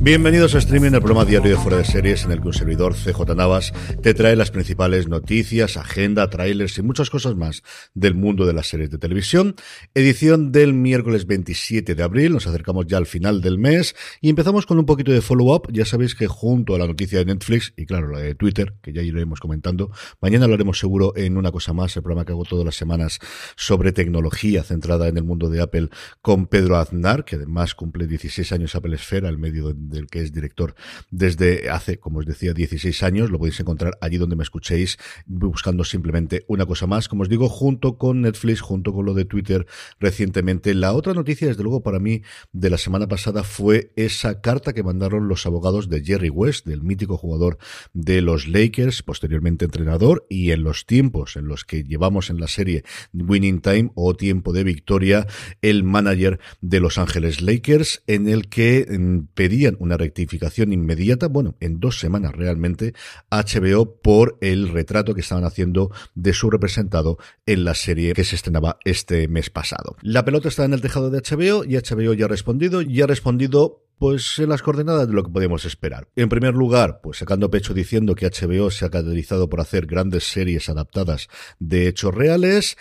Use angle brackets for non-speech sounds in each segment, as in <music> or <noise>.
Bienvenidos a Streaming, el programa diario de Fuera de Series en el que un servidor CJ Navas te trae las principales noticias, agenda, trailers y muchas cosas más del mundo de las series de televisión. Edición del miércoles 27 de abril, nos acercamos ya al final del mes y empezamos con un poquito de follow-up. Ya sabéis que junto a la noticia de Netflix y claro, la de Twitter, que ya iremos comentando, mañana lo haremos seguro en una cosa más, el programa que hago todas las semanas sobre tecnología centrada en el mundo de Apple con Pedro Aznar, que además cumple 16 años Apple Esfera, el medio del que es director desde hace, como os decía, 16 años. Lo podéis encontrar allí donde me escuchéis, buscando simplemente una cosa más. Como os digo, junto con Netflix, junto con lo de Twitter recientemente. La otra noticia, desde luego, para mí, de la semana pasada fue esa carta que mandaron los abogados de Jerry West, del mítico jugador de los Lakers, posteriormente entrenador, y en los tiempos en los que llevamos en la serie Winning Time o Tiempo de Victoria, el manager de Los Ángeles Lakers, en el que mm, pedían una rectificación inmediata, bueno, en dos semanas realmente, HBO por el retrato que estaban haciendo de su representado en la serie que se estrenaba este mes pasado. La pelota está en el tejado de HBO y HBO ya ha respondido y ha respondido pues en las coordenadas de lo que podemos esperar. En primer lugar, pues sacando pecho diciendo que HBO se ha caracterizado por hacer grandes series adaptadas de hechos reales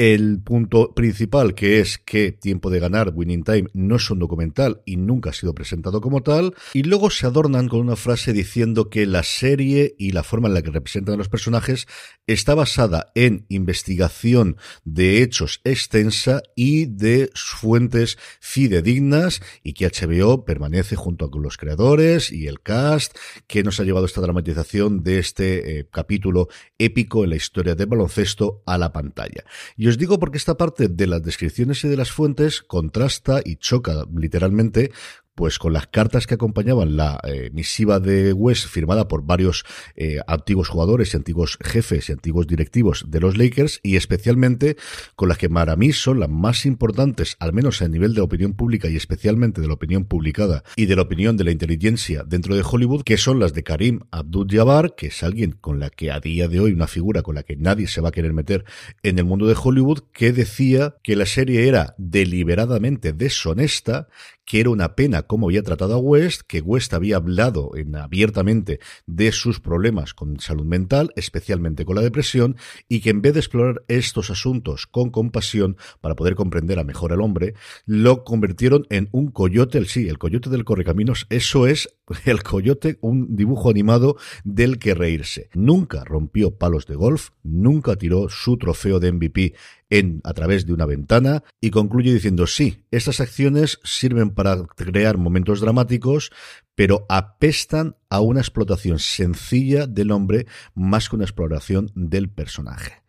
el punto principal, que es que Tiempo de Ganar, Winning Time, no es un documental y nunca ha sido presentado como tal. Y luego se adornan con una frase diciendo que la serie y la forma en la que representan a los personajes está basada en investigación de hechos extensa y de fuentes fidedignas y que HBO permanece junto con los creadores y el cast que nos ha llevado esta dramatización de este eh, capítulo épico en la historia del baloncesto a la pantalla. Y os digo porque esta parte de las descripciones y de las fuentes contrasta y choca literalmente pues con las cartas que acompañaban la eh, misiva de West firmada por varios eh, antiguos jugadores y antiguos jefes y antiguos directivos de los Lakers y especialmente con las que para mí son las más importantes, al menos a nivel de opinión pública y especialmente de la opinión publicada y de la opinión de la inteligencia dentro de Hollywood, que son las de Karim Abdul-Jabbar, que es alguien con la que a día de hoy, una figura con la que nadie se va a querer meter en el mundo de Hollywood, que decía que la serie era deliberadamente deshonesta, que era una pena cómo había tratado a West, que West había hablado en, abiertamente de sus problemas con salud mental, especialmente con la depresión, y que en vez de explorar estos asuntos con compasión para poder comprender a mejor al hombre, lo convirtieron en un coyote, el sí, el coyote del correcaminos, eso es <laughs> el coyote, un dibujo animado del que reírse. Nunca rompió palos de golf, nunca tiró su trofeo de MVP en, a través de una ventana y concluye diciendo sí, estas acciones sirven para crear momentos dramáticos, pero apestan a una explotación sencilla del hombre más que una exploración del personaje.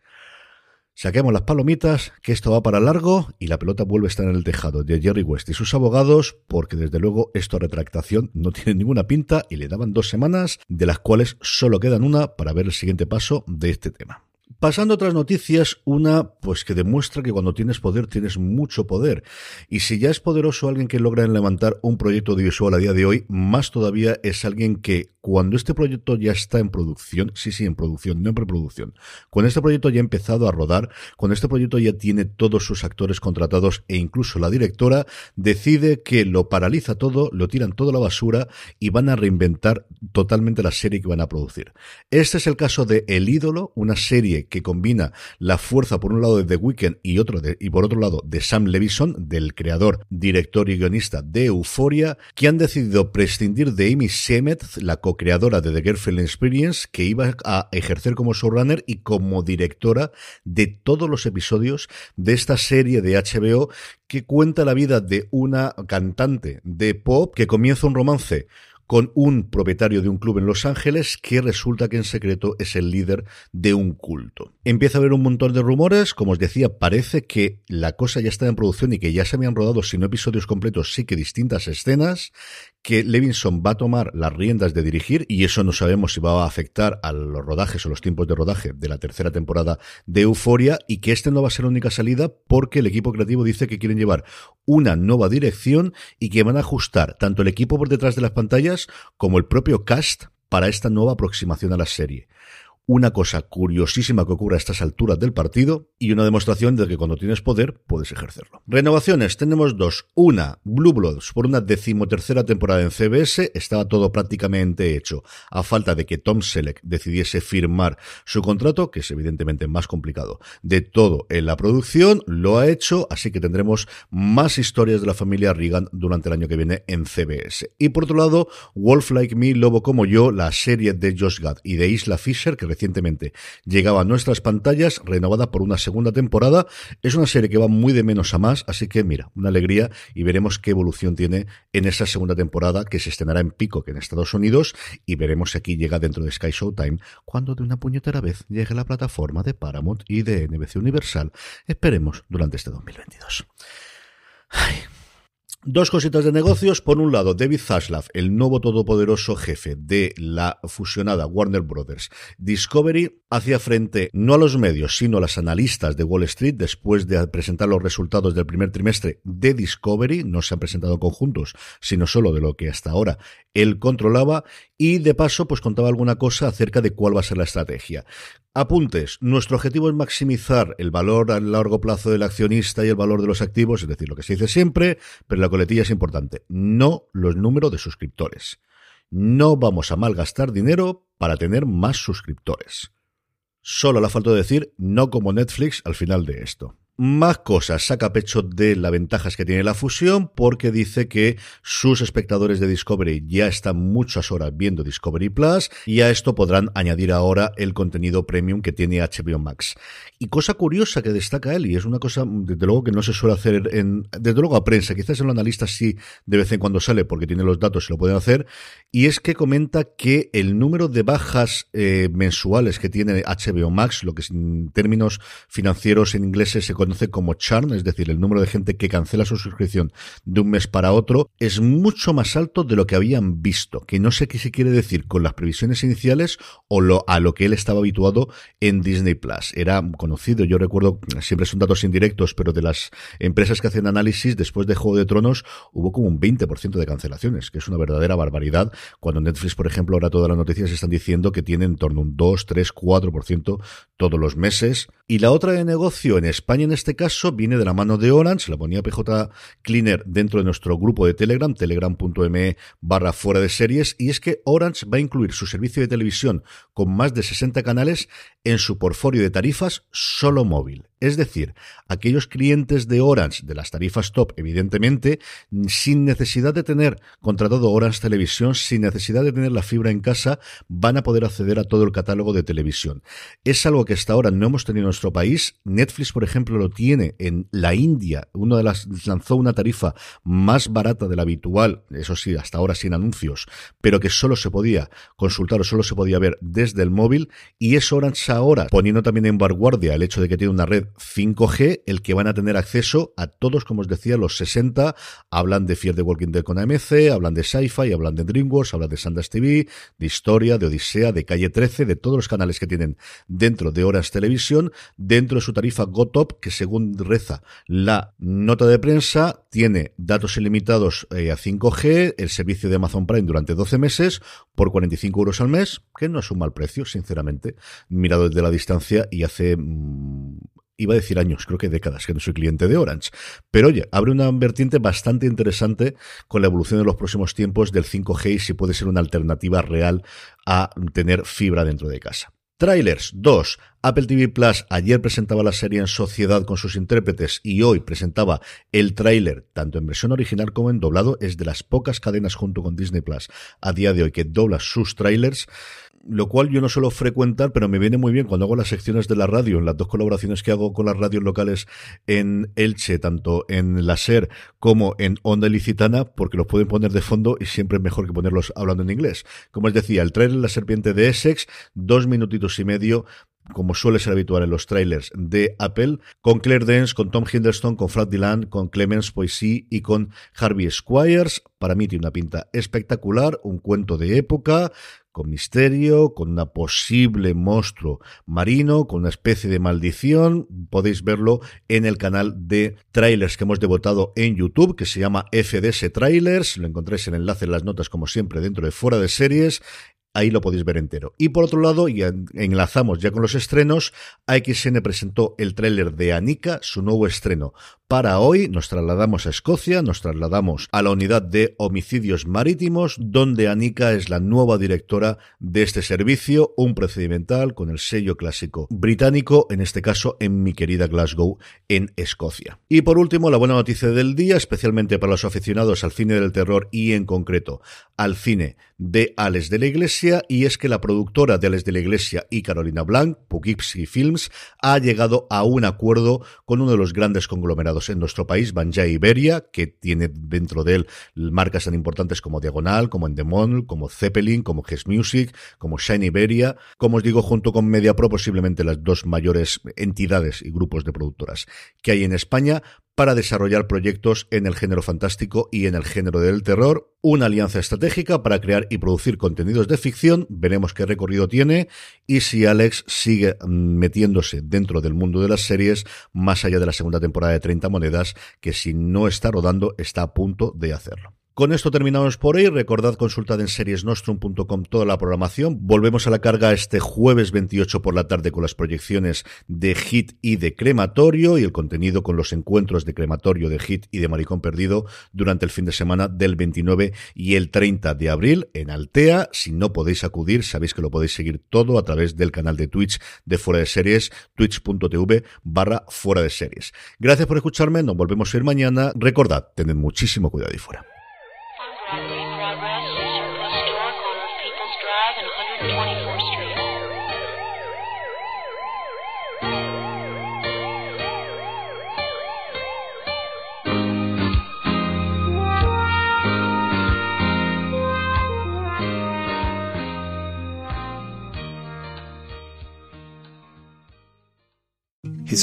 Saquemos las palomitas, que esto va para largo y la pelota vuelve a estar en el tejado de Jerry West y sus abogados, porque desde luego esto retractación no <laughs> tiene ninguna pinta y le daban dos semanas, de las cuales solo quedan una para ver el siguiente paso de este tema. Pasando a otras noticias, una pues que demuestra que cuando tienes poder tienes mucho poder. Y si ya es poderoso alguien que logra levantar un proyecto audiovisual a día de hoy, más todavía es alguien que cuando este proyecto ya está en producción, sí, sí, en producción, no en preproducción, cuando este proyecto ya ha empezado a rodar, cuando este proyecto ya tiene todos sus actores contratados e incluso la directora, decide que lo paraliza todo, lo tiran toda la basura y van a reinventar totalmente la serie que van a producir. Este es el caso de El ídolo, una serie que combina la fuerza por un lado de The Weeknd y por otro lado de Sam Levison, del creador, director y guionista de Euphoria, que han decidido prescindir de Amy Seymet, la co-creadora de The Girlfriend Experience, que iba a ejercer como showrunner y como directora de todos los episodios de esta serie de HBO que cuenta la vida de una cantante de pop que comienza un romance con un propietario de un club en Los Ángeles que resulta que en secreto es el líder de un culto. Empieza a haber un montón de rumores, como os decía, parece que la cosa ya está en producción y que ya se habían rodado, si no episodios completos, sí que distintas escenas, que Levinson va a tomar las riendas de dirigir y eso no sabemos si va a afectar a los rodajes o los tiempos de rodaje de la tercera temporada de Euforia y que este no va a ser la única salida porque el equipo creativo dice que quieren llevar una nueva dirección y que van a ajustar tanto el equipo por detrás de las pantallas como el propio cast para esta nueva aproximación a la serie una cosa curiosísima que ocurre a estas alturas del partido y una demostración de que cuando tienes poder puedes ejercerlo. Renovaciones, tenemos dos. Una, Blue Bloods, por una decimotercera temporada en CBS, estaba todo prácticamente hecho, a falta de que Tom Selleck decidiese firmar su contrato, que es evidentemente más complicado, de todo en la producción, lo ha hecho, así que tendremos más historias de la familia Reagan durante el año que viene en CBS. Y por otro lado, Wolf Like Me, Lobo como yo, la serie de Josh Gad y de Isla Fisher, que recientemente llegaba a nuestras pantallas, renovada por una segunda temporada. Es una serie que va muy de menos a más, así que mira, una alegría y veremos qué evolución tiene en esa segunda temporada que se estrenará en Pico, que en Estados Unidos, y veremos si aquí llega dentro de Sky Showtime, cuando de una puñetera vez llegue la plataforma de Paramount y de NBC Universal. Esperemos durante este 2022. Ay. Dos cositas de negocios. Por un lado, David Zaslav, el nuevo todopoderoso jefe de la fusionada Warner Brothers Discovery, hacía frente no a los medios, sino a las analistas de Wall Street después de presentar los resultados del primer trimestre de Discovery. No se han presentado conjuntos, sino solo de lo que hasta ahora él controlaba. Y de paso, pues contaba alguna cosa acerca de cuál va a ser la estrategia. Apuntes. Nuestro objetivo es maximizar el valor a largo plazo del accionista y el valor de los activos, es decir, lo que se dice siempre, pero la coletilla es importante. No los números de suscriptores. No vamos a malgastar dinero para tener más suscriptores. Solo la falta de decir no como Netflix al final de esto. Más cosas, saca pecho de las ventajas que tiene la fusión porque dice que sus espectadores de Discovery ya están muchas horas viendo Discovery Plus y a esto podrán añadir ahora el contenido premium que tiene HBO Max. Y cosa curiosa que destaca él, y es una cosa desde luego que no se suele hacer en, desde luego a prensa, quizás en los analistas sí de vez en cuando sale porque tiene los datos y lo pueden hacer, y es que comenta que el número de bajas eh, mensuales que tiene HBO Max, lo que en términos financieros en inglés se como churn, es decir, el número de gente que cancela su suscripción de un mes para otro, es mucho más alto de lo que habían visto, que no sé qué se quiere decir con las previsiones iniciales o lo, a lo que él estaba habituado en Disney Plus. Era conocido, yo recuerdo, siempre son datos indirectos, pero de las empresas que hacen análisis, después de Juego de Tronos, hubo como un 20% de cancelaciones, que es una verdadera barbaridad, cuando Netflix, por ejemplo, ahora todas las noticias están diciendo que tiene en torno a un 2, 3, 4% todos los meses. Y la otra de negocio en España en este caso viene de la mano de Orange, la ponía PJ Cleaner dentro de nuestro grupo de Telegram, telegram.me barra fuera de series, y es que Orange va a incluir su servicio de televisión con más de 60 canales en su portfolio de tarifas solo móvil. Es decir, aquellos clientes de Orange, de las tarifas top, evidentemente, sin necesidad de tener contratado Orange Televisión, sin necesidad de tener la fibra en casa, van a poder acceder a todo el catálogo de televisión. Es algo que hasta ahora no hemos tenido en nuestro país. Netflix, por ejemplo, lo tiene en la India. Uno de las lanzó una tarifa más barata de la habitual, eso sí, hasta ahora sin anuncios, pero que solo se podía consultar o solo se podía ver desde el móvil. Y es Orange ahora, poniendo también en vanguardia el hecho de que tiene una red 5G, el que van a tener acceso a todos, como os decía, los 60. Hablan de Fear the Walking Dead con AMC, hablan de Sci-Fi, hablan de DreamWorks, hablan de Sanders TV, de Historia, de Odisea, de Calle 13, de todos los canales que tienen dentro de Horas Televisión, dentro de su tarifa GoTop, que según reza la nota de prensa, tiene datos ilimitados eh, a 5G, el servicio de Amazon Prime durante 12 meses, por 45 euros al mes, que no es un mal precio, sinceramente, mirado desde la distancia y hace mm, iba a decir años, creo que décadas que no soy cliente de Orange. Pero oye, abre una vertiente bastante interesante con la evolución de los próximos tiempos del 5G y si puede ser una alternativa real a tener fibra dentro de casa. Trailers 2. Apple TV Plus ayer presentaba la serie en sociedad con sus intérpretes y hoy presentaba el tráiler tanto en versión original como en doblado. Es de las pocas cadenas junto con Disney Plus a día de hoy que dobla sus trailers lo cual yo no suelo frecuentar, pero me viene muy bien cuando hago las secciones de la radio, en las dos colaboraciones que hago con las radios locales en Elche, tanto en la SER como en Onda Licitana, porque los pueden poner de fondo y siempre es mejor que ponerlos hablando en inglés. Como os decía, el trailer La Serpiente de Essex, dos minutitos y medio, como suele ser habitual en los trailers de Apple, con Claire Dance, con Tom Hiddleston, con Fred Dylan, con Clemens Poissy y con Harvey Squires. Para mí tiene una pinta espectacular, un cuento de época, con misterio, con una posible monstruo marino, con una especie de maldición. Podéis verlo en el canal de trailers que hemos devotado en YouTube, que se llama FDS Trailers. Lo encontráis en el enlace en las notas, como siempre, dentro de fuera de series. Ahí lo podéis ver entero. Y por otro lado, y enlazamos ya con los estrenos, AXN presentó el tráiler de Anika, su nuevo estreno. Para hoy nos trasladamos a Escocia, nos trasladamos a la unidad de homicidios marítimos, donde Anika es la nueva directora de este servicio, un procedimental con el sello clásico británico, en este caso en mi querida Glasgow, en Escocia. Y por último, la buena noticia del día, especialmente para los aficionados al cine del terror y en concreto al cine de Alex de la Iglesia, y es que la productora de Alex de la Iglesia y Carolina Blanc, Poughkeepsie Films, ha llegado a un acuerdo con uno de los grandes conglomerados en nuestro país, Banja Iberia, que tiene dentro de él marcas tan importantes como Diagonal, como Endemol, como Zeppelin, como Hess Music, como Shine Iberia, como os digo, junto con MediaPro, posiblemente las dos mayores entidades y grupos de productoras que hay en España para desarrollar proyectos en el género fantástico y en el género del terror. Una alianza estratégica para crear y producir contenidos de ficción. Veremos qué recorrido tiene y si Alex sigue mm, metiéndose dentro del mundo de las series más allá de la segunda temporada de 30 monedas, que si no está rodando está a punto de hacerlo. Con esto terminamos por hoy. Recordad consultad en seriesnostrum.com toda la programación. Volvemos a la carga este jueves 28 por la tarde con las proyecciones de Hit y de Crematorio y el contenido con los encuentros de Crematorio, de Hit y de Maricón Perdido durante el fin de semana del 29 y el 30 de abril en Altea. Si no podéis acudir, sabéis que lo podéis seguir todo a través del canal de Twitch de Fuera de Series, twitch.tv barra Fuera de Series. Gracias por escucharme. Nos volvemos a ir mañana. Recordad, tened muchísimo cuidado y fuera. Progress station plus store corner of People's Drive and 124th